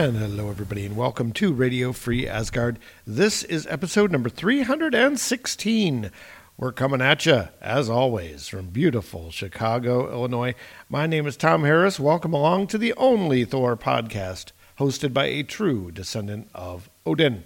And hello, everybody, and welcome to Radio Free Asgard. This is episode number 316. We're coming at you, as always, from beautiful Chicago, Illinois. My name is Tom Harris. Welcome along to the only Thor podcast, hosted by a true descendant of Odin.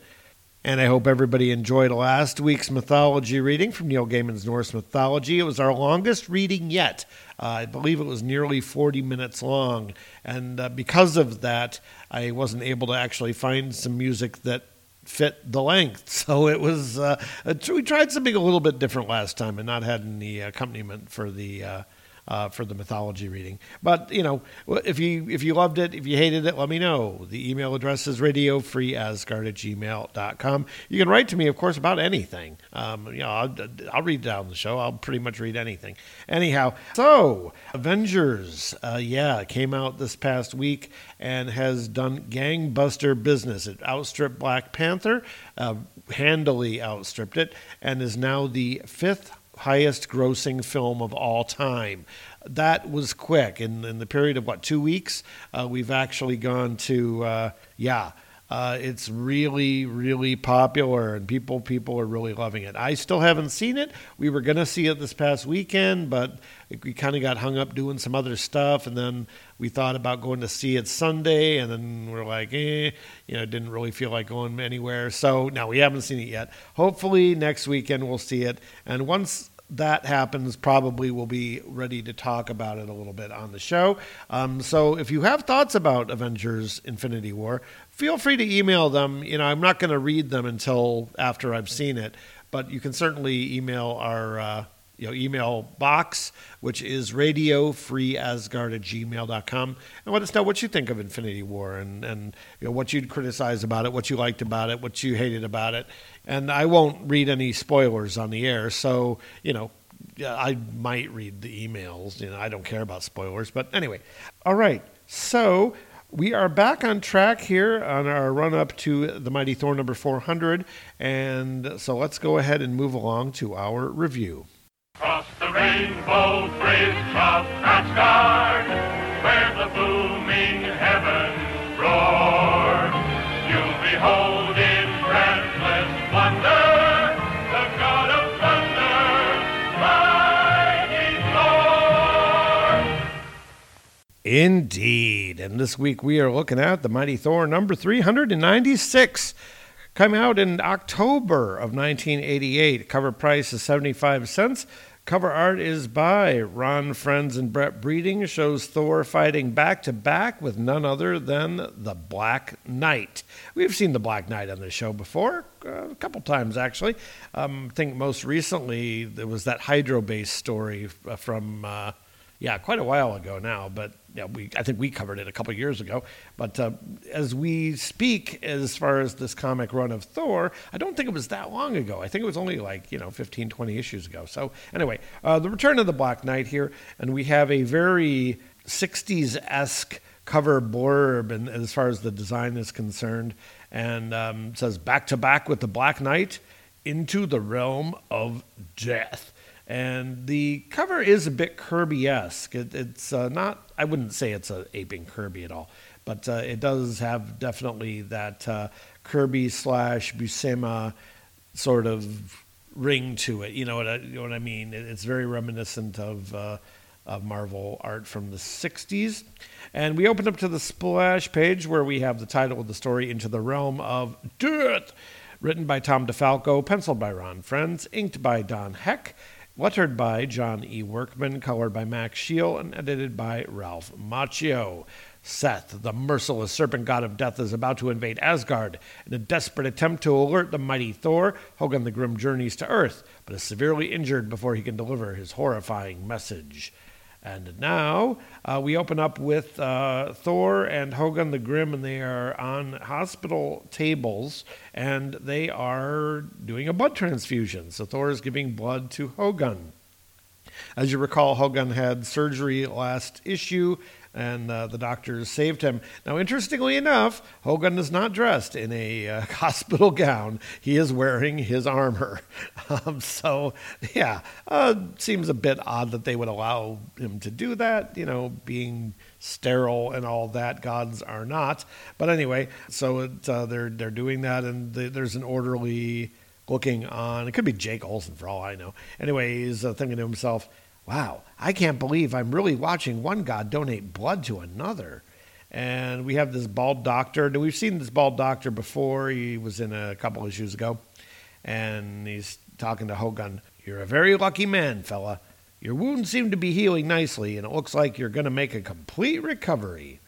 And I hope everybody enjoyed last week's mythology reading from Neil Gaiman's Norse mythology. It was our longest reading yet. Uh, I believe it was nearly 40 minutes long. And uh, because of that, I wasn't able to actually find some music that fit the length. So it was, uh, we tried something a little bit different last time and not had any accompaniment for the uh, for the mythology reading. But you know, if you if you loved it, if you hated it, let me know. The email address is radiofreeasgard at gmail.com. You can write to me, of course, about anything. Um, you know, I'll, I'll read down the show. I'll pretty much read anything. Anyhow, so Avengers, uh, yeah, came out this past week and has done gangbuster business. It outstripped Black Panther, uh, handily outstripped it, and is now the fifth highest grossing film of all time. That was quick. In, in the period of what, two weeks, uh, we've actually gone to, uh, yeah. Uh, it's really, really popular, and people people are really loving it. I still haven't seen it. We were to see it this past weekend, but we kind of got hung up doing some other stuff, and then we thought about going to see it Sunday, and then we're like, eh, you know, didn't really feel like going anywhere. So now we haven't seen it yet. Hopefully next weekend we'll see it, and once that happens, probably we'll be ready to talk about it a little bit on the show. Um, so if you have thoughts about Avengers Infinity War, feel free to email them. You know, I'm not going to read them until after I've seen it, but you can certainly email our. Uh, you know, email box, which is radiofreeasgard at gmail.com, and let us know what you think of Infinity War and, and you know, what you'd criticize about it, what you liked about it, what you hated about it. And I won't read any spoilers on the air, so, you know, I might read the emails. You know, I don't care about spoilers. But anyway, all right. So we are back on track here on our run up to the Mighty Thor number 400. And so let's go ahead and move along to our review. Cross the rainbow bridge of Asgard, where the booming heavens roar. You'll behold in breathless wonder the God of thunder, mighty Thor. Indeed. And this week we are looking at the Mighty Thor number 396. Come out in October of 1988. Cover price is 75 cents. Cover art is by Ron Frenz and Brett Breeding. Shows Thor fighting back to back with none other than the Black Knight. We've seen the Black Knight on the show before, uh, a couple times actually. Um, I think most recently there was that Hydro Base story from. Uh, yeah, quite a while ago now, but yeah, we I think we covered it a couple years ago. But uh, as we speak, as far as this comic run of Thor, I don't think it was that long ago. I think it was only like you know 15, 20 issues ago. So anyway, uh, the Return of the Black Knight here, and we have a very 60s esque cover blurb, and as far as the design is concerned, and um, says back to back with the Black Knight into the realm of death. And the cover is a bit Kirby esque. It, it's uh, not, I wouldn't say it's a aping Kirby at all, but uh, it does have definitely that uh, Kirby slash Buscema sort of ring to it. You know what I, what I mean? It, it's very reminiscent of, uh, of Marvel art from the 60s. And we open up to the splash page where we have the title of the story, Into the Realm of Death. Written by Tom DeFalco, penciled by Ron Frenz, inked by Don Heck, lettered by John E. Workman, colored by Max Scheele, and edited by Ralph Macchio. Seth, the merciless serpent god of death, is about to invade Asgard in a desperate attempt to alert the mighty Thor. Hogun the Grim journeys to Earth, but is severely injured before he can deliver his horrifying message. And now uh, we open up with uh, Thor and Hogun the Grim, and they are on hospital tables and they are doing a blood transfusion. So Thor is giving blood to Hogun. As you recall, Hogun had surgery last issue, and uh, the doctors saved him. Now, interestingly enough, Hogun is not dressed in a uh, hospital gown. He is wearing his armor. Um, so, yeah, uh, seems a bit odd that they would allow him to do that, you know, being sterile and all that. Gods are not. But anyway, so it, uh, they're, they're doing that, and the, there's an orderly looking on. It could be Jake Olson for all I know. Anyway, he's uh, thinking to himself, wow, I can't believe I'm really watching one god donate blood to another. And we have this bald doctor. We've seen this bald doctor before. He was in a couple issues ago. And he's talking to Hogun. You're a very lucky man, fella. Your wounds seem to be healing nicely, and it looks like you're going to make a complete recovery.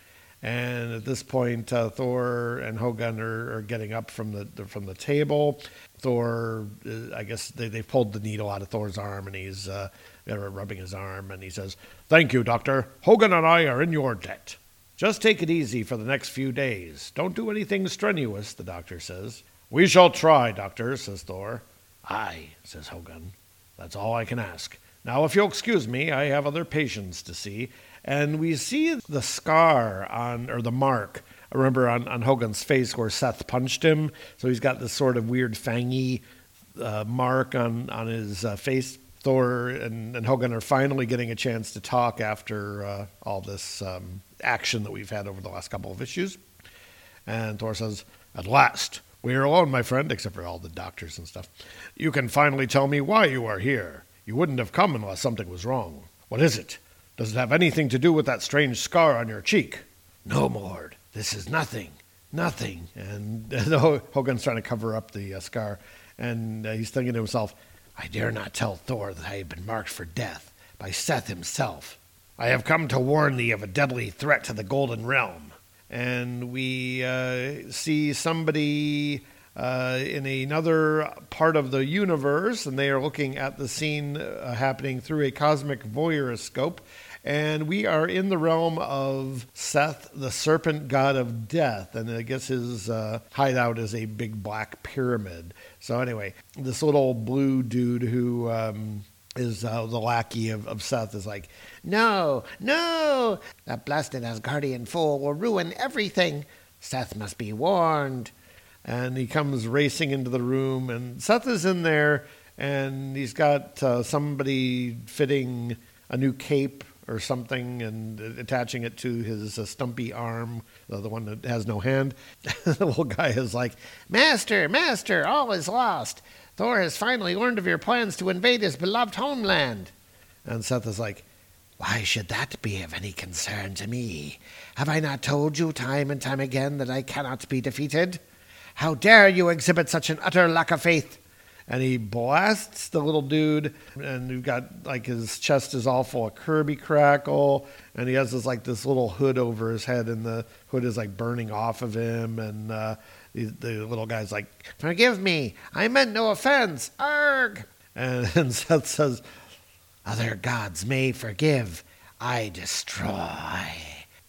And at this point, uh, Thor and Hogan are, are, getting up from the from the table. Thor, uh, I guess they, they pulled the needle out of Thor's arm, and he's uh, rubbing his arm, and he says, Thank you, Doctor. Hogun and I are in your debt. Just take it easy for the next few days. Don't do anything strenuous, the doctor says. We shall try, Doctor, says Thor. Aye, says Hogun. That's all I can ask. Now, if you'll excuse me, I have other patients to see. And we see the scar on, or the mark, I remember on, on Hogun's face where Seth punched him. So he's got this sort of weird fangy uh, mark on, on his uh, face Thor and, and, Hogun are finally getting a chance to talk after uh, all this um, action that we've had over the last couple of issues. And Thor says, At last, we are alone, my friend, except for all the doctors and stuff. You can finally tell me why you are here. You wouldn't have come unless something was wrong. What is it? Does it have anything to do with that strange scar on your cheek? No, Lord. This is nothing. Nothing. And, Hogun's trying to cover up the uh, scar. And uh, he's thinking to himself, I dare not tell Thor that I have been marked for death by Seth himself. I have come to warn thee of a deadly threat to the Golden Realm. And we uh, see somebody uh, in another part of the universe, and they are looking at the scene uh, happening through a cosmic voyeuroscope. And we are in the realm of Seth, the serpent god of death. And I guess his uh, hideout is a big black pyramid. So, anyway, this little blue dude who. Um, is uh, the lackey of, of Seth is like, no, no, that blasted Asgardian fool will ruin everything. Seth must be warned. And he comes racing into the room, and Seth is in there, and he's got uh, somebody fitting a new cape or something and attaching it to his uh, stumpy arm, uh, the one that has no hand. the little guy is like, Master, Master, all is lost. Thor has finally learned of your plans to invade his beloved homeland. And Seth is like, Why should that be of any concern to me? Have I not told you time and time again that I cannot be defeated? How dare you exhibit such an utter lack of faith? And he blasts the little dude, and you've got like his chest is all full of Kirby crackle, and he has this like this little hood over his head, and the hood is like burning off of him, and uh, the, the little guy's like, "Forgive me, I meant no offense." Arg! And, and Seth says, "Other gods may forgive, I destroy.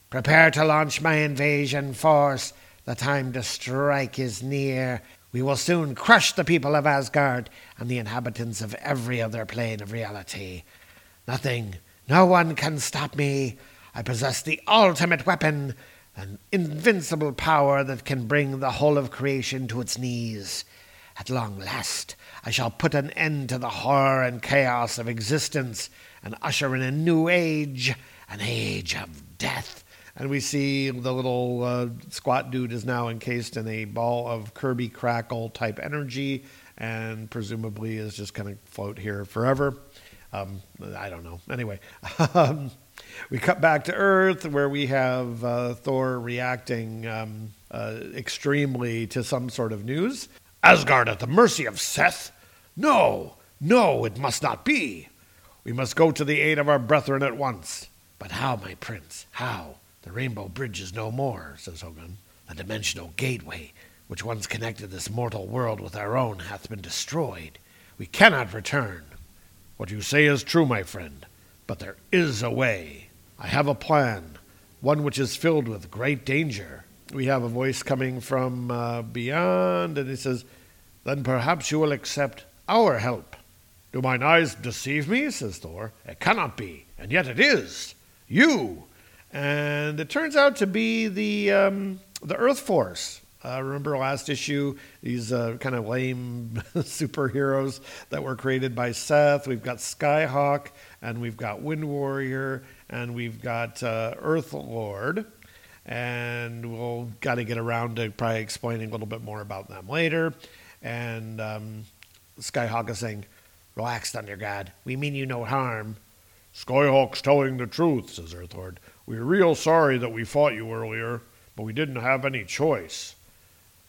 Prepare to launch my invasion force." The time to strike is near, we will soon crush the people of Asgard and the inhabitants of every other plane of reality. Nothing, no one can stop me. I possess the ultimate weapon, an invincible power that can bring the whole of creation to its knees. At long last, I shall put an end to the horror and chaos of existence and usher in a new age, an age of death and we see the little uh, squat dude is now encased in a ball of Kirby crackle type energy, and presumably is just going to float here forever. Um, I don't know. Anyway, um, we cut back to Earth where we have uh, Thor reacting um, uh, extremely to some sort of news. Asgard at the mercy of Seth? No, no, it must not be. We must go to the aid of our brethren at once. But how, my prince? How? The Rainbow Bridge is no more, says Hogun. The dimensional gateway, which once connected this mortal world with our own, hath been destroyed. We cannot return. What you say is true, my friend. But there is a way. I have a plan, one which is filled with great danger. We have a voice coming from uh, beyond, and he says, Then perhaps you will accept our help. Do mine eyes deceive me? says Thor. It cannot be, and yet it is. You! And it turns out to be the, um, the Earth Force. Uh, remember last issue, these uh, kind of lame superheroes that were created by Seth. We've got Skyhawk, and we've got Wind Warrior, and we've got uh, Earth Lord. And we'll got to get around to probably explaining a little bit more about them later. And um, Skyhawk is saying, Relax, Thunder God. We mean you no harm. Skyhawk's telling the truth, says Earthlord. We're real sorry that we fought you earlier, but we didn't have any choice.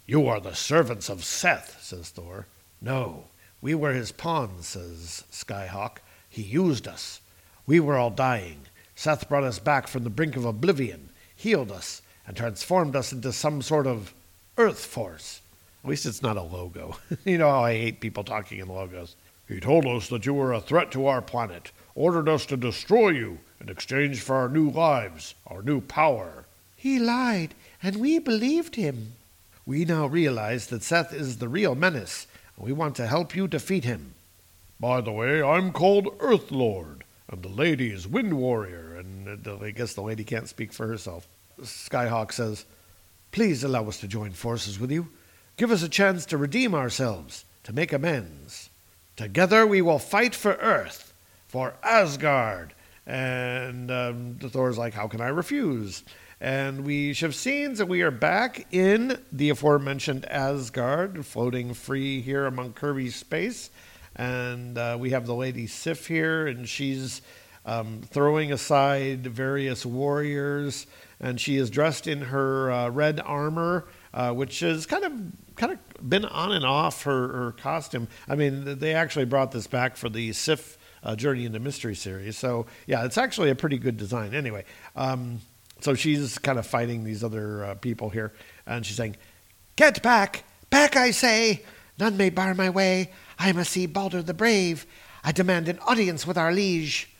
You are the servants of Seth, says Thor. No, we were his pawns, says Skyhawk. He used us. We were all dying. Seth brought us back from the brink of oblivion, healed us, and transformed us into some sort of Earth Force. At least it's not a logo. you know how I hate people talking in logos. He told us that you were a threat to our planet, ordered us to destroy you in exchange for our new lives, our new power. He lied, and we believed him. We now realize that Seth is the real menace, and we want to help you defeat him. By the way, I'm called Earth Lord, and the lady is Wind Warrior, and uh, I guess the lady can't speak for herself. Skyhawk says, Please allow us to join forces with you. Give us a chance to redeem ourselves, to make amends. Together we will fight for Earth, for Asgard. And um, Thor's like, How can I refuse? And we shift scenes, and we are back in the aforementioned Asgard, floating free here among Kirby's space. And uh, we have the Lady Sif here, and she's um, throwing aside various warriors, and she is dressed in her uh, red armor, uh, which is kind of kind of been on and off her, her costume. I mean, they actually brought this back for the Sif uh, Journey into Mystery series. So, yeah, it's actually a pretty good design. Anyway, um, so she's kind of fighting these other uh, people here, and she's saying, Get back! Back, I say! None may bar my way. I must see Balder the Brave. I demand an audience with our liege.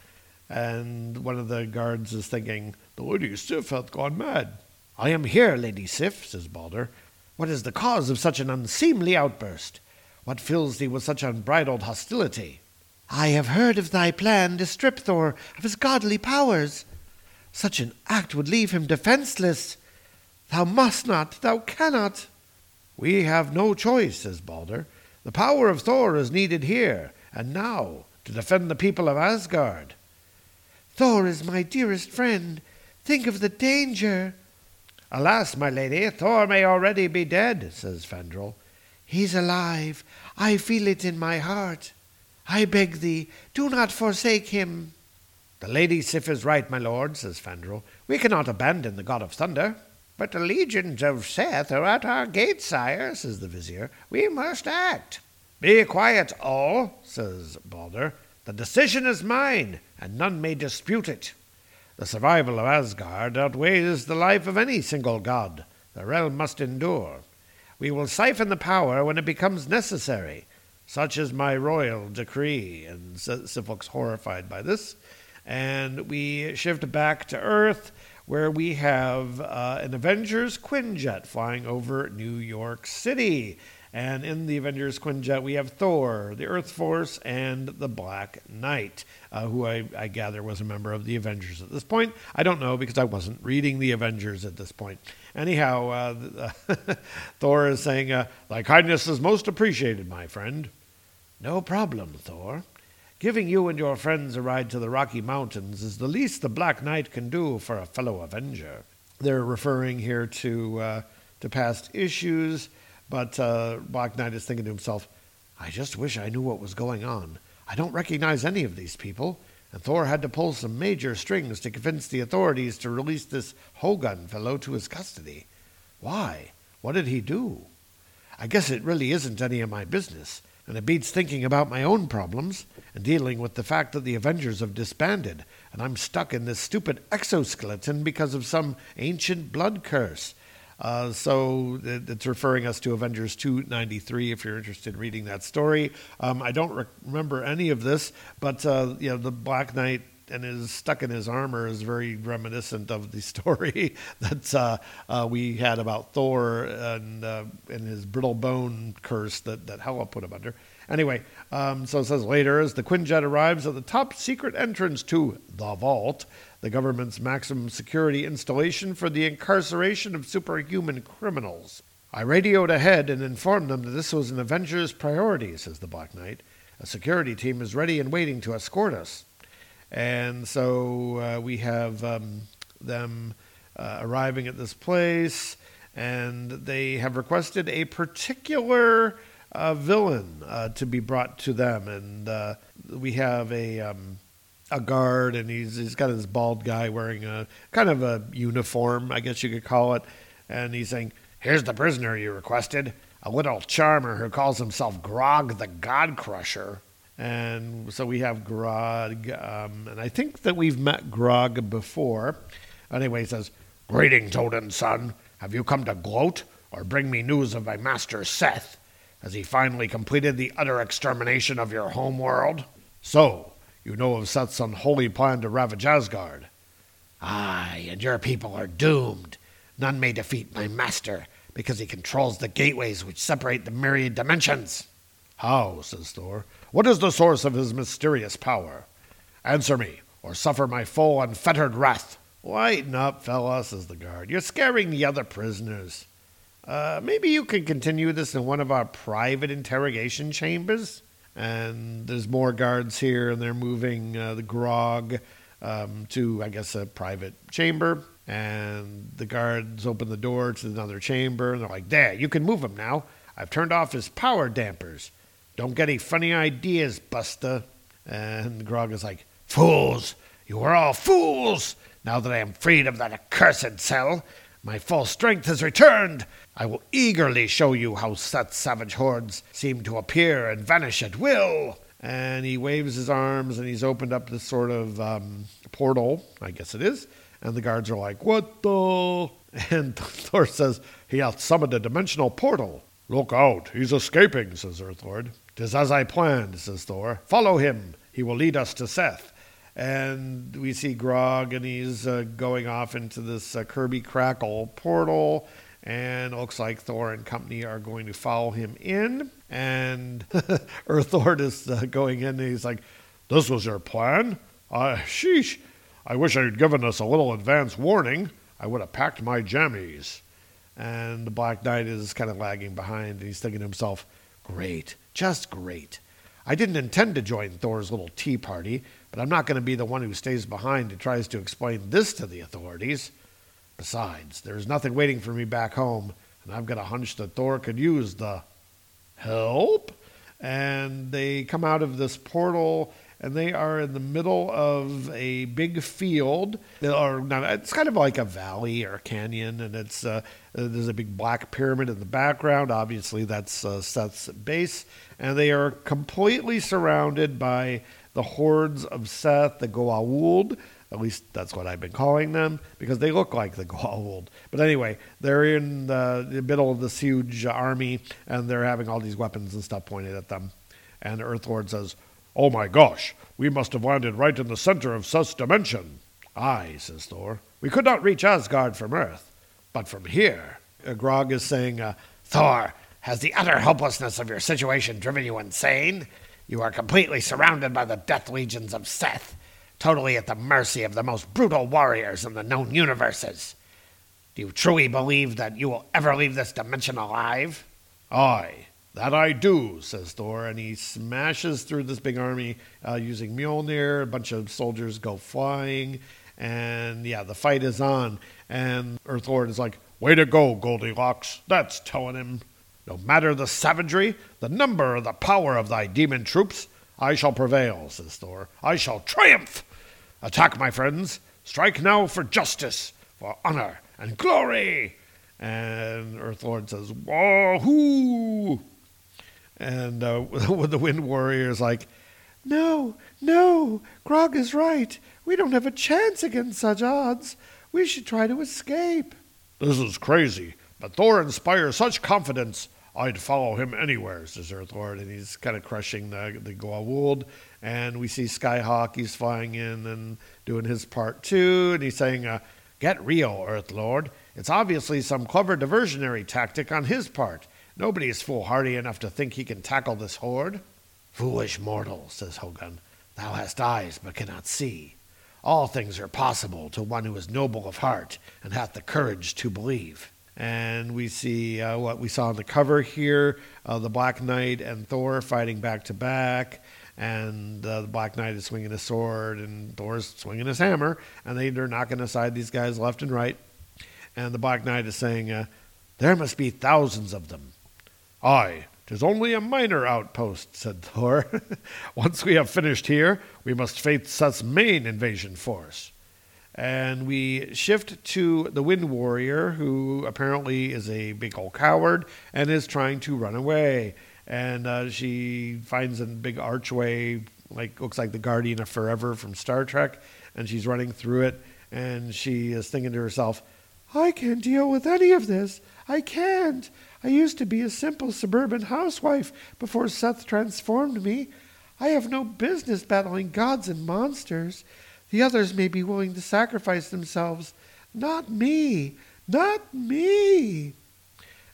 And one of the guards is thinking, The Lady Sif hath gone mad. I am here, Lady Sif, says Balder. What is the cause of such an unseemly outburst? What fills thee with such unbridled hostility? I have heard of thy plan to strip Thor of his godly powers. Such an act would leave him defenseless. Thou must not, thou cannot. We have no choice, says Balder. The power of Thor is needed here and now to defend the people of Asgard. Thor is my dearest friend. Think of the danger. Alas, my lady, Thor may already be dead, says Fandral. He's alive. I feel it in my heart. I beg thee, do not forsake him. The lady Sif is right, my lord, says Fandral. We cannot abandon the god of thunder. But the legions of Seth are at our gate, sire, says the vizier. We must act. Be quiet, all, says Balder. The decision is mine, and none may dispute it. The survival of Asgard outweighs the life of any single god. The realm must endure. We will siphon the power when it becomes necessary. Such is my royal decree. And Sif looks horrified by this. And we shift back to Earth, where we have uh, an Avengers Quinjet flying over New York City. And in the Avengers Quinjet, we have Thor, the Earth Force, and the Black Knight, uh, who I, I, gather was a member of the Avengers at this point. I don't know because I wasn't reading the Avengers at this point. Anyhow, uh, Thor is saying, uh, Thy kindness is most appreciated, my friend. No problem, Thor. Giving you and your friends a ride to the Rocky Mountains is the least the Black Knight can do for a fellow Avenger. They're referring here to, uh, to past issues but uh, Black Knight is thinking to himself, I just wish I knew what was going on. I don't recognize any of these people. And Thor had to pull some major strings to convince the authorities to release this Hogun fellow to his custody. Why? What did he do? I guess it really isn't any of my business, and it beats thinking about my own problems and dealing with the fact that the Avengers have disbanded, and I'm stuck in this stupid exoskeleton because of some ancient blood curse. Uh, so it's referring us to Avengers 293 if you're interested in reading that story. Um, I don't re- remember any of this, but uh, you know, the Black Knight and is stuck in his armor is very reminiscent of the story that uh, uh, we had about Thor and uh, and his brittle bone curse that that Hela put him under. Anyway, um, so it says later as the Quinjet arrives at the top secret entrance to the vault, the government's maximum security installation for the incarceration of superhuman criminals. I radioed ahead and informed them that this was an Avengers priority, says the Black Knight. A security team is ready and waiting to escort us. And so uh, we have um, them uh, arriving at this place, and they have requested a particular uh, villain to be brought to them. And we have a. Um, a guard, and he's he's got this bald guy wearing a kind of a uniform, I guess you could call it, and he's saying, "Here's the prisoner you requested, a little charmer who calls himself Grog the God Crusher." And so we have Grog, um, and I think that we've met Grog before. Anyway, he says, Greetings, Odin's son. Have you come to gloat or bring me news of my master Seth? Has he finally completed the utter extermination of your home world? So, you know of Seth's unholy plan to ravage Asgard. Aye, and your people are doomed. None may defeat my master, because he controls the gateways which separate the myriad dimensions. How? says Thor. What is the source of his mysterious power? Answer me, or suffer my full unfettered wrath. Lighten up, fella, says the guard. You're scaring the other prisoners. Uh, maybe you can continue this in one of our private interrogation chambers? And there's more guards here, and they're moving uh, the grog um, to, I guess, a private chamber. And the guards open the door to another chamber, and they're like, There, you can move him now. I've turned off his power dampers. Don't get any funny ideas, Buster. And Grog is like, Fools! You are all fools! Now that I am freed of that accursed cell, my full strength has returned. I will eagerly show you how such savage hordes seem to appear and vanish at will. And he waves his arms and he's opened up this sort of um, portal, I guess it is. And the guards are like, What the? And Thor says, He hath summoned a dimensional portal. Look out, he's escaping, says Earthlord. Tis as I planned, says Thor. Follow him. He will lead us to Seth. And we see Grog, and he's uh, going off into this uh, Kirby Crackle portal. And looks like Thor and company are going to follow him in. And Earthlord is uh, going in, and he's like, This was your plan? Uh, sheesh. I wish I'd given us a little advance warning. I would have packed my jammies. And the Black Knight is kind of lagging behind, and he's thinking to himself, Great, just great. I didn't intend to join Thor's little tea party, but I'm not going to be the one who stays behind and tries to explain this to the authorities. Besides, there's nothing waiting for me back home, and I've got a hunch that Thor could use the help. And they come out of this portal, and they are in the middle of a big field. Or it's kind of like a valley or a canyon, and it's uh, there's a big black pyramid in the background. Obviously, that's uh, Seth's base, and they are completely surrounded by the hordes of Seth, the Goa'uld. At least that's what I've been calling them because they look like the Goa'uld. But anyway, they're in the, the middle of this huge army and they're having all these weapons and stuff pointed at them. And Earthlord says, Oh my gosh, we must have landed right in the center of Seth's dimension. Aye, says Thor. We could not reach Asgard from Earth, but from here. Uh, Grog is saying, uh, Thor, has the utter hopelessness of your situation driven you insane? You are completely surrounded by the death legions of Seth, totally at the mercy of the most brutal warriors in the known universes. Do you truly believe that you will ever leave this dimension alive? Aye, that I do, says Thor, and he smashes through this big army uh, using Mjolnir. A bunch of soldiers go flying, and yeah, the fight is on. And Earthlord is like, Way to go, Goldilocks. That's telling him. No matter the savagery, the number, or the power of thy demon troops, I shall prevail, says Thor. I shall triumph. Attack, my friends. Strike now for justice, for honor and glory. And Earthlord says, Wahoo! And uh, the Wind Warrior is like, No, no, Grog is right. We don't have a chance against such odds. We should try to escape. This is crazy, but Thor inspires such confidence. I'd follow him anywhere, says Earth Lord, and he's kind of crushing the the Goa'uld. And we see Skyhawk, he's flying in and doing his part too, and he's saying, uh, "Get real, Earth Lord. It's obviously some clever diversionary tactic on his part. Nobody is foolhardy enough to think he can tackle this horde." Foolish mortal, says Hogun, thou hast eyes but cannot see. All things are possible to one who is noble of heart and hath the courage to believe. And we see uh, what we saw on the cover here uh, the Black Knight and Thor fighting back to back. And uh, the Black Knight is swinging his sword, and Thor's swinging his hammer. And they, they're knocking aside these guys left and right. And the Black Knight is saying, uh, There must be thousands of them. Aye, 'tis only a minor outpost, said Thor. Once we have finished here, we must face Seth's main invasion force. And we shift to the Wind Warrior, who apparently is a big old coward and is trying to run away. And uh, she finds a big archway, like looks like the Guardian of Forever from Star Trek, and she's running through it. And she is thinking to herself, I can't deal with any of this. I can't. I used to be a simple suburban housewife before Seth transformed me. I have no business battling gods and monsters. The others may be willing to sacrifice themselves. Not me. Not me.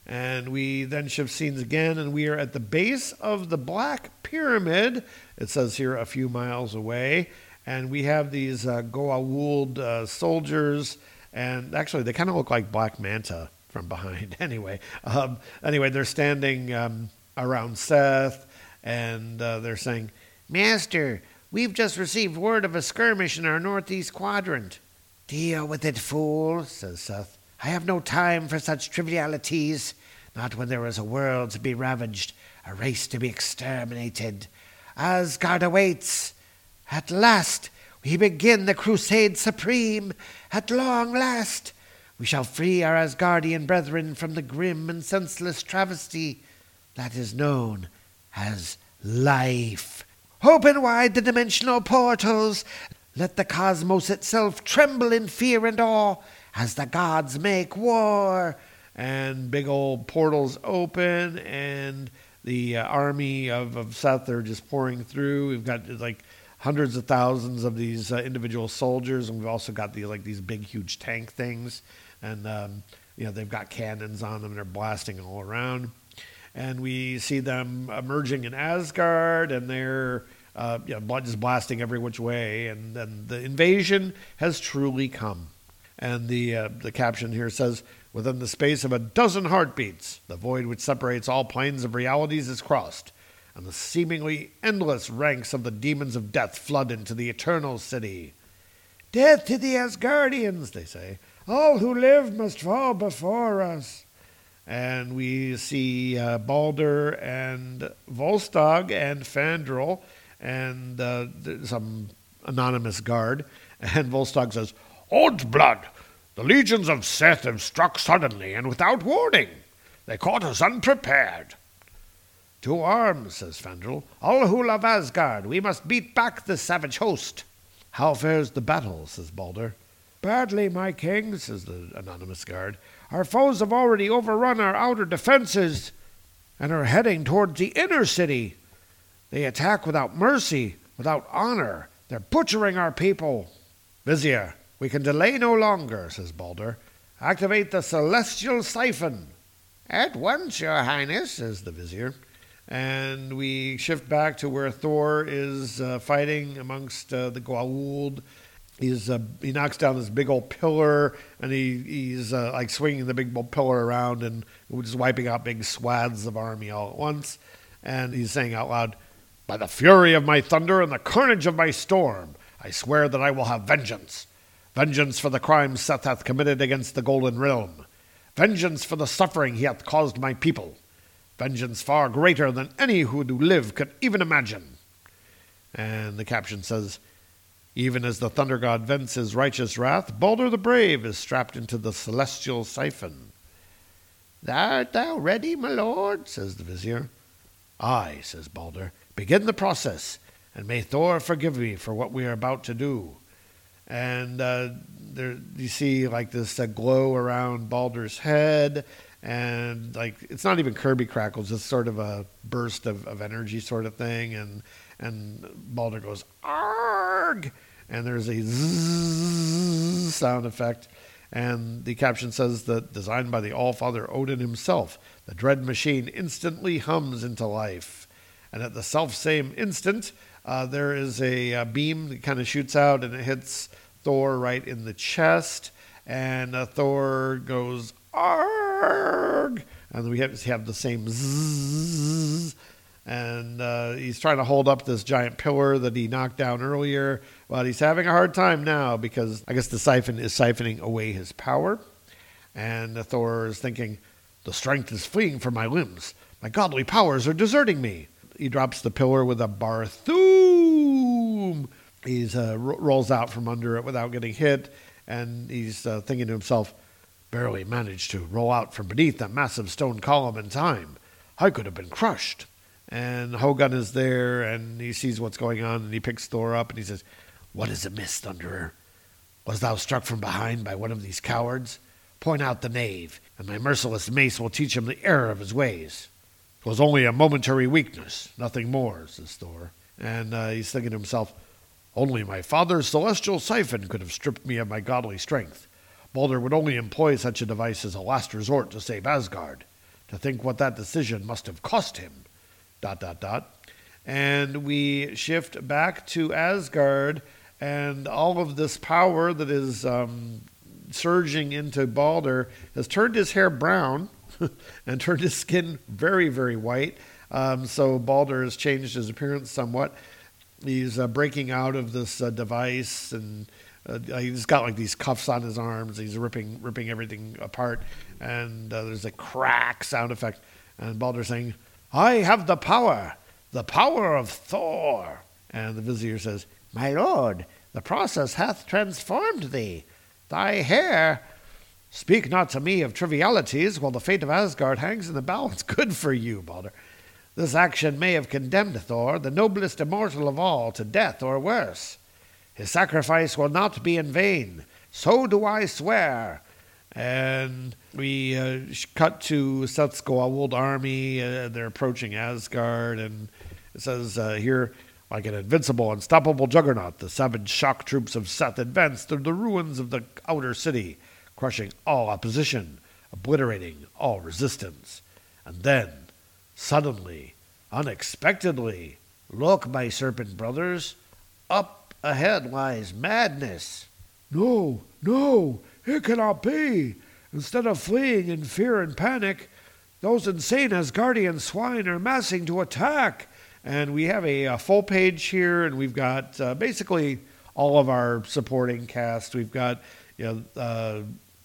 And we then shift scenes again, and we are at the base of the Black Pyramid. It says here a few miles away. And we have these uh, Goa'uld uh, soldiers, and actually, they kind of look like Black Manta from behind. anyway, um, anyway, they're standing um, around Seth, and uh, they're saying, Master, we've just received word of a skirmish in our northeast quadrant. Deal with it, fool, says Seth. I have no time for such trivialities, not when there is a world to be ravaged, a race to be exterminated. Asgard awaits. At last we begin the crusade supreme. At long last we shall free our Asgardian brethren from the grim and senseless travesty that is known as life. Open wide the dimensional portals. Let the cosmos itself tremble in fear and awe as the gods make war. And big old portals open, and the uh, army of, of Seth are just pouring through. We've got like hundreds of thousands of these uh, individual soldiers, and we've also got the like these big, huge tank things, and um, you know they've got cannons on them, and they're blasting all around. And we see them emerging in Asgard, and they're uh, you know, is blasting every which way, and then the invasion has truly come. And the uh, the caption here says, "Within the space of a dozen heartbeats, the void which separates all planes of realities is crossed, and the seemingly endless ranks of the demons of death flood into the eternal city. Death to the Asgardians!" They say. All who live must fall before us. And we see uh, Balder and Volstagg and Fandral and uh, some anonymous guard. And Volstagg says, Odd blood! The legions of Seth have struck suddenly and without warning. They caught us unprepared. To arms, says Fandral. All who love Asgard, we must beat back the savage host. How fares the battle, says Balder. Badly, my king, says the anonymous guard. Our foes have already overrun our outer defenses and are heading towards the inner city. They attack without mercy, without honor. They're butchering our people. Vizier, we can delay no longer, says Balder. Activate the celestial siphon. At once, your highness, says the vizier. And we shift back to where Thor is uh, fighting amongst uh, the Goa'uld. He's uh, he knocks down this big old pillar, and he he's uh, like swinging the big old pillar around and just wiping out big swaths of army all at once. And he's saying out loud, by the fury of my thunder and the carnage of my storm, I swear that I will have vengeance. Vengeance for the crimes Seth hath committed against the Golden Realm. Vengeance for the suffering he hath caused my people. Vengeance far greater than any who do live could even imagine. And the caption says, Even as the thunder god vents his righteous wrath, Balder the Brave is strapped into the celestial siphon. Art thou ready, my lord? says the vizier. Aye, says Balder. Begin the process, and may Thor forgive me for what we are about to do. And uh, there, you see like this uh, glow around Balder's head, and like it's not even Kirby crackles, it's sort of a burst of, of energy sort of thing, and and Balder goes arg, and there's a zzz sound effect, and the caption says that designed by the Allfather Odin himself, the dread machine instantly hums into life, and at the self same instant, uh, there is a, a beam that kind of shoots out and it hits Thor right in the chest, and uh, Thor goes arg, and we have, have the same zzz, and uh, he's trying to hold up this giant pillar that he knocked down earlier, but he's having a hard time now because I guess the siphon is siphoning away his power, and Thor is thinking, the strength is fleeing from my limbs. My godly powers are deserting me. He drops the pillar with a barthoom. He uh, rolls out from under it without getting hit, and he's uh, thinking to himself, barely managed to roll out from beneath that massive stone column in time. I could have been crushed. And Hogun is there, and he sees what's going on, and he picks Thor up, and he says, What is amiss, Thunderer? Was thou struck from behind by one of these cowards? Point out the knave, and my merciless mace will teach him the error of his ways." "'Twas only a momentary weakness, nothing more, says Thor. And uh, he's thinking to himself, Only my father's celestial siphon could have stripped me of my godly strength. Balder would only employ such a device as a last resort to save Asgard. To think what that decision must have cost him. Dot, dot, dot. And we shift back to Asgard, and all of this power that is um, surging into Balder has turned his hair brown and turned his skin very, very white. Um, so Balder has changed his appearance somewhat. He's uh, breaking out of this uh, device and uh, he's got like these cuffs on his arms. He's ripping ripping everything apart, and uh, there's a crack sound effect. And Balder saying, "I have the power, the power of Thor." And the vizier says, "My lord, the process hath transformed thee. Thy hair." Speak not to me of trivialities while the fate of Asgard hangs in the balance. Good for you, Balder. This action may have condemned Thor, the noblest immortal of all, to death or worse. His sacrifice will not be in vain. So do I swear. And we uh, cut to Seth's Goa'uld army. Uh, they're approaching Asgard, and it says uh, here, like an invincible, unstoppable juggernaut, the savage shock troops of Seth advance through the ruins of the outer city, crushing all opposition, obliterating all resistance. And then, suddenly, unexpectedly, look, my serpent brothers, up Ahead lies madness. No, no, it cannot be. Instead of fleeing in fear and panic, those insane Asgardian swine are massing to attack. And we have a, a full page here, and we've got uh, basically all of our supporting cast. We've got you know, uh,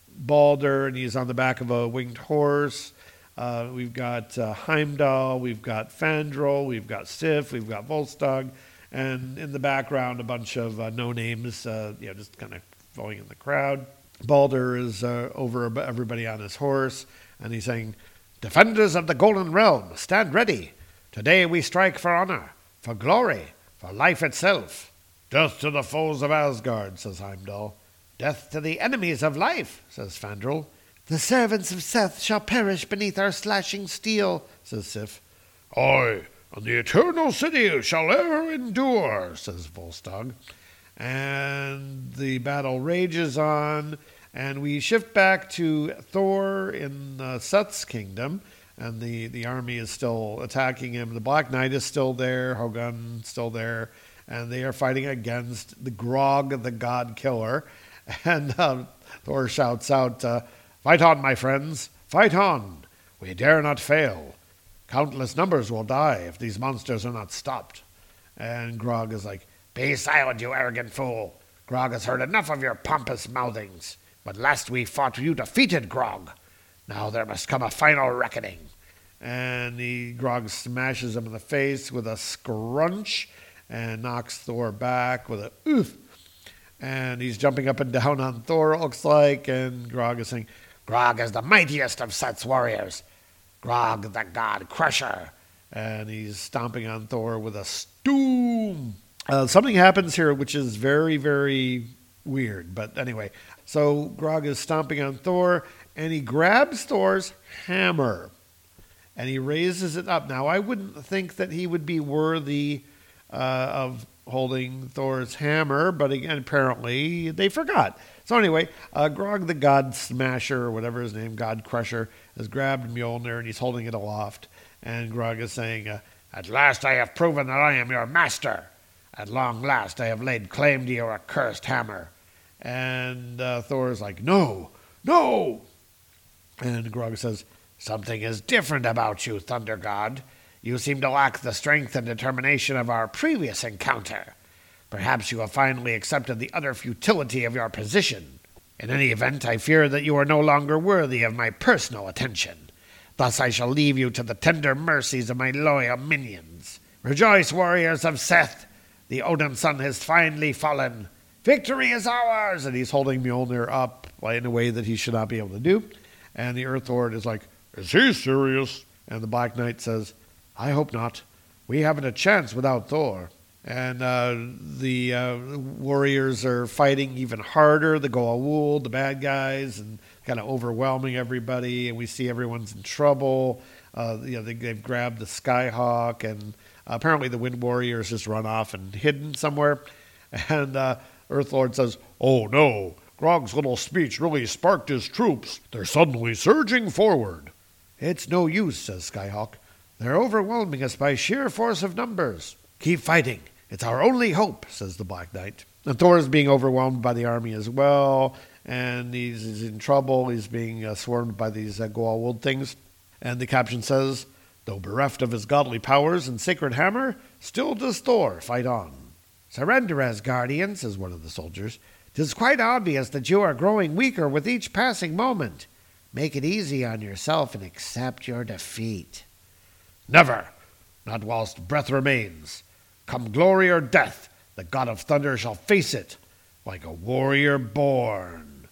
Balder, and he's on the back of a winged horse. Uh, we've got uh, Heimdall, we've got Fandral, we've got Sif, we've got Volstagg, and in the background, a bunch of uh, no names, uh, you know, just kind of flowing in the crowd. Balder is uh, over everybody on his horse, and he's saying, Defenders of the Golden Realm, stand ready. Today we strike for honor, for glory, for life itself. Death to the foes of Asgard, says Heimdall. Death to the enemies of life, says Fandral. The servants of Seth shall perish beneath our slashing steel, says Sif. Aye, and the eternal city shall ever endure, says Volstagg. And the battle rages on, and we shift back to Thor in uh, Seth's kingdom, and the, the army is still attacking him. The Black Knight is still there, Hogun still there, and they are fighting against the Grog, the God Killer. And uh, Thor shouts out, uh, Fight on, my friends, fight on! We dare not fail. Countless numbers will die if these monsters are not stopped. And Grog is like, Be silent, you arrogant fool. Grog has heard enough of your pompous mouthings. But last we fought, you defeated Grog. Now there must come a final reckoning. And the Grog smashes him in the face with a scrunch and knocks Thor back with a oof. And he's jumping up and down on Thor, it looks like, and Grog is saying, Grog is the mightiest of Seth's warriors. Grog the God Crusher. And he's stomping on Thor with a stoom. Uh, something happens here which is very, very weird. But anyway, so Grog is stomping on Thor, and he grabs Thor's hammer, and he raises it up. Now, I wouldn't think that he would be worthy uh, of holding Thor's hammer, but again, apparently they forgot. So anyway, uh, Grog the God Smasher, or whatever his name, God Crusher, has grabbed Mjolnir and he's holding it aloft. And Grog is saying, uh, At last I have proven that I am your master. At long last I have laid claim to your accursed hammer. And uh, Thor is like, No, no. And Grog says, Something is different about you, Thunder God. You seem to lack the strength and determination of our previous encounter. Perhaps you have finally accepted the utter futility of your position. In any event, I fear that you are no longer worthy of my personal attention. Thus I shall leave you to the tender mercies of my loyal minions. Rejoice, warriors of Seth! The Odinson has finally fallen. Victory is ours! And he's holding Mjolnir up in a way that he should not be able to do. And the Earth Lord is like, Is he serious? And the Black Knight says, I hope not. We haven't a chance without Thor. And uh, the uh, warriors are fighting even harder. The Goa'uld, the bad guys, and kind of overwhelming everybody. And we see everyone's in trouble. Uh, you know, they, have grabbed the Skyhawk, and apparently the Wind Warriors just run off and hidden somewhere. And uh, Earth Lord says, "Oh no, Grog's little speech really sparked his troops. They're suddenly surging forward." It's no use," says Skyhawk. They're overwhelming us by sheer force of numbers. Keep fighting. It's our only hope, says the Black Knight. And Thor is being overwhelmed by the army as well, and he's, he's in trouble. He's being uh, swarmed by these uh, Goa'uld things. And the caption says, Though bereft of his godly powers and sacred hammer, still does Thor fight on. Surrender, as Asgardian, says one of the soldiers. Tis quite obvious that you are growing weaker with each passing moment. Make it easy on yourself and accept your defeat. Never, not whilst breath remains. Come glory or death, the god of thunder shall face it like a warrior born.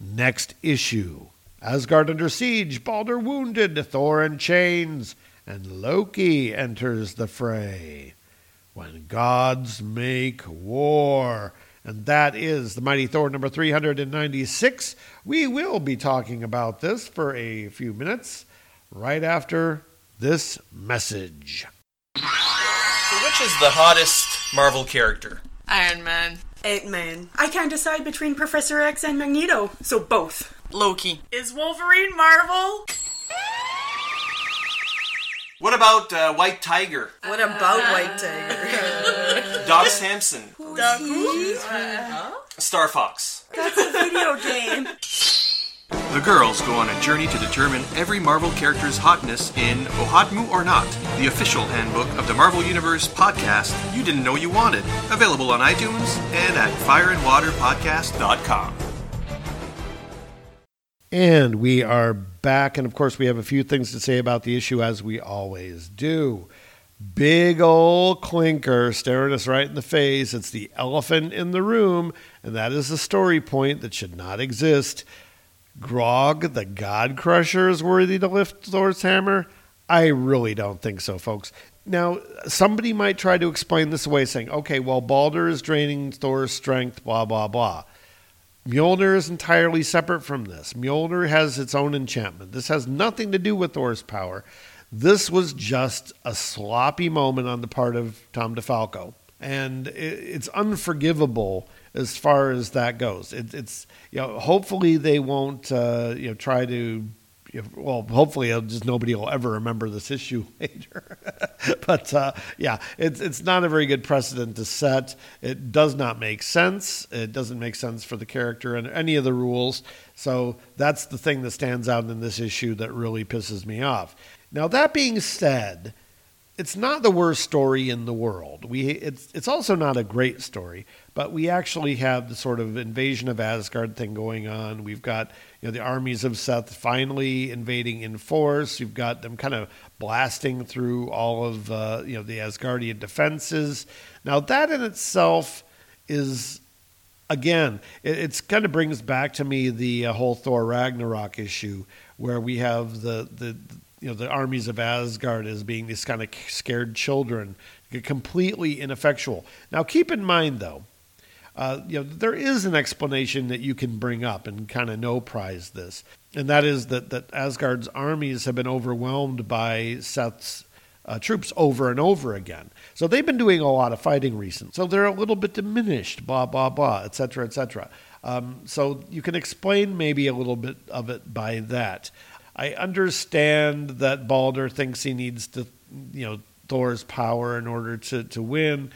Next issue Asgard under siege, Balder wounded, Thor in chains, and Loki enters the fray. When gods make war. And that is the Mighty Thor number 396. We will be talking about this for a few minutes right after this message. So, which is the hottest Marvel character? Iron Man. Ant Man. I can't decide between Professor X and Magneto, so both. Loki. Is Wolverine Marvel? What about uh, White Tiger? What about White Tiger? Doc Samson. Doc who? Star Fox. That's a video game. The girls go on a journey to determine every Marvel character's hotness in OHOTMU or Not, the official handbook of the Marvel Universe podcast you didn't know you wanted. Available on iTunes and at fireandwaterpodcast.com. And we are back, and of course, we have a few things to say about the issue as we always do. Big old clinker staring us right in the face. It's the elephant in the room, and that is a story point that should not exist. Grog, the God Crusher, is worthy to lift Thor's hammer? I really don't think so, folks. Now, somebody might try to explain this away, saying, okay, well, Balder is draining Thor's strength, blah, blah, blah. Mjolnir is entirely separate from this. Mjolnir has its own enchantment. This has nothing to do with Thor's power. This was just a sloppy moment on the part of Tom DeFalco. And it's unforgivable as far as that goes. It, it's you know hopefully they won't uh, you know try to know, well hopefully just nobody will ever remember this issue later. but uh, yeah, it's it's not a very good precedent to set. It does not make sense. It doesn't make sense for the character and any of the rules. So that's the thing that stands out in this issue that really pisses me off. Now that being said it's not the worst story in the world. We it's it's also not a great story, but we actually have the sort of invasion of Asgard thing going on. We've got you know the armies of Seth finally invading in force. You've got them kind of blasting through all of uh, you know the Asgardian defenses. Now that in itself is again, it it's kind of brings back to me the uh, whole Thor Ragnarok issue where we have the the you know the armies of Asgard as being these kind of scared children, completely ineffectual. Now, keep in mind though, uh, you know, there is an explanation that you can bring up and kind of no prize this, and that is that that Asgard's armies have been overwhelmed by Seth's uh, troops over and over again. So they've been doing a lot of fighting recently. So they're a little bit diminished, blah blah blah, etc. etc. Um, so you can explain maybe a little bit of it by that. I understand that Balder thinks he needs to, you know, Thor's power in order to to win.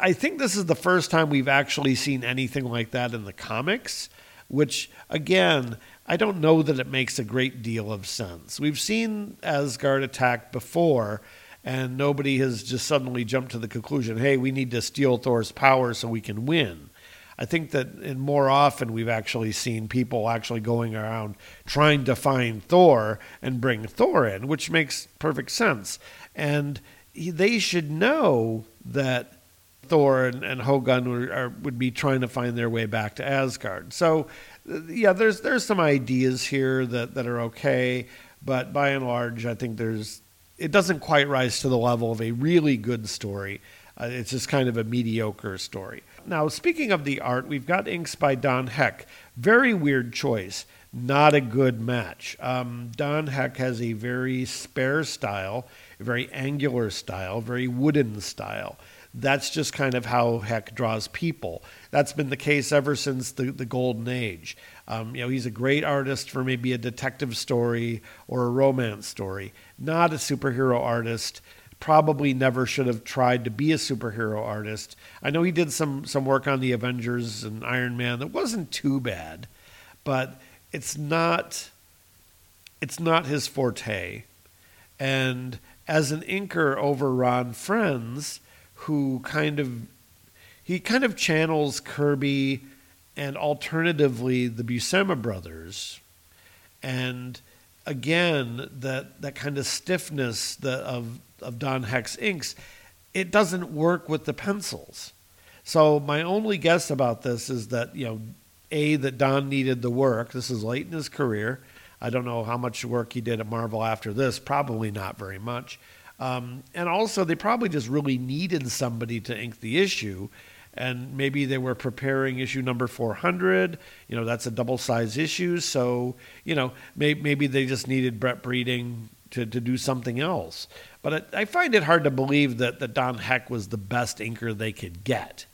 I think this is the first time we've actually seen anything like that in the comics, which again, I don't know that it makes a great deal of sense. We've seen Asgard attack before, and nobody has just suddenly jumped to the conclusion, hey, we need to steal Thor's power so we can win. I think that in more often we've actually seen people actually going around trying to find Thor and bring Thor in, which makes perfect sense. And he, they should know that Thor and, and are, would be trying to find their way back to Asgard. So, yeah, there's there's some ideas here that, that are okay, but by and large, I think there's it doesn't quite rise to the level of a really good story. Uh, it's just kind of a mediocre story. Now, speaking of the art, we've got inks by Don Heck. Very weird choice. Not a good match. Um, Don Heck has a very spare style, a very angular style, very wooden style that's just kind of how Heck draws people. That's been the case ever since the, the golden age. Um, you know, he's a great artist for maybe a detective story or a romance story, not a superhero artist. Probably never should have tried to be a superhero artist. I know he did some some work on the Avengers and Iron Man that wasn't too bad, but it's not it's not his forte. And as an inker over Ron Frenz, who kind of he kind of channels Kirby and alternatively the Buscema brothers, and again that that kind of stiffness that of of Don Heck's inks, it doesn't work with the pencils. So my only guess about this is that you know, a that Don needed the work. This is late in his career. I don't know how much work he did at Marvel after this. Probably not very much. Um, and also, they probably just really needed somebody to ink the issue. And maybe they were preparing issue number 400. You know, that's a double size issue. So, you know, may, maybe they just needed Brett Breeding to, to do something else. But I, find it hard to believe that, that Don Heck was the best inker they could get.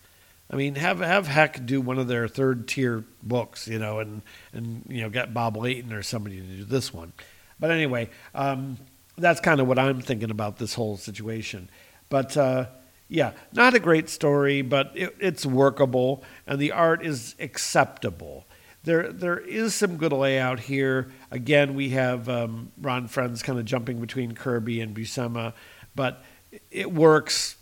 I mean, have have Heck do one of their third tier books, you know, and and you know get Bob Layton or somebody to do this one. But anyway, um, that's kind of what I'm thinking about this whole situation. But uh, yeah, not a great story, but it, it's workable, and the art is acceptable. There, there is some good layout here. Again, we have um, Ron Frenz kind of jumping between Kirby and Buscema, but it works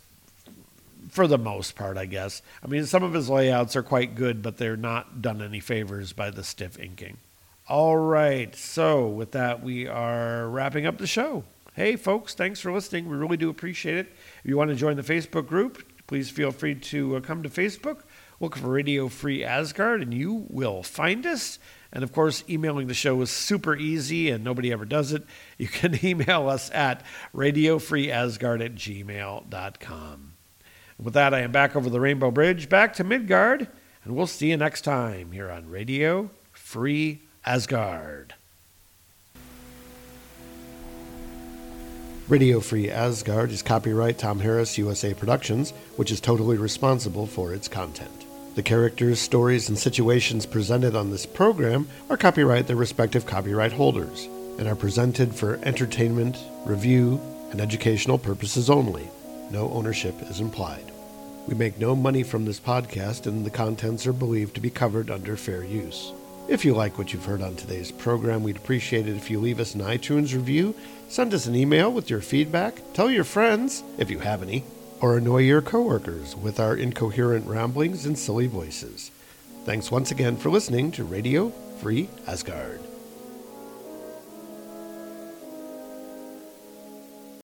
for the most part, I guess. I mean, some of his layouts are quite good, but they're not done any favors by the stiff inking. All right. So, with that, we are wrapping up the show. Hey, folks, thanks for listening. We really do appreciate it. If you want to join the Facebook group, please feel free to uh, come to Facebook, look for Radio Free Asgard, and you will find us. And of course, emailing the show is super easy and nobody ever does it. You can email us at radiofreeasgard at gmail.com. With that, I am back over the Rainbow Bridge, back to Midgard, and we'll see you next time here on Radio Free Asgard. Radio Free Asgard is copyright Tom Harris USA Productions, which is totally responsible for its content. The characters, stories, and situations presented on this program are copyright their respective copyright holders and are presented for entertainment, review, and educational purposes only. No ownership is implied. We make no money from this podcast, and the contents are believed to be covered under fair use. If you like what you've heard on today's program, we'd appreciate it if you leave us an iTunes review, send us an email with your feedback, tell your friends, if you have any, or annoy your coworkers with our incoherent ramblings and silly voices. Thanks once again for listening to Radio Free Asgard.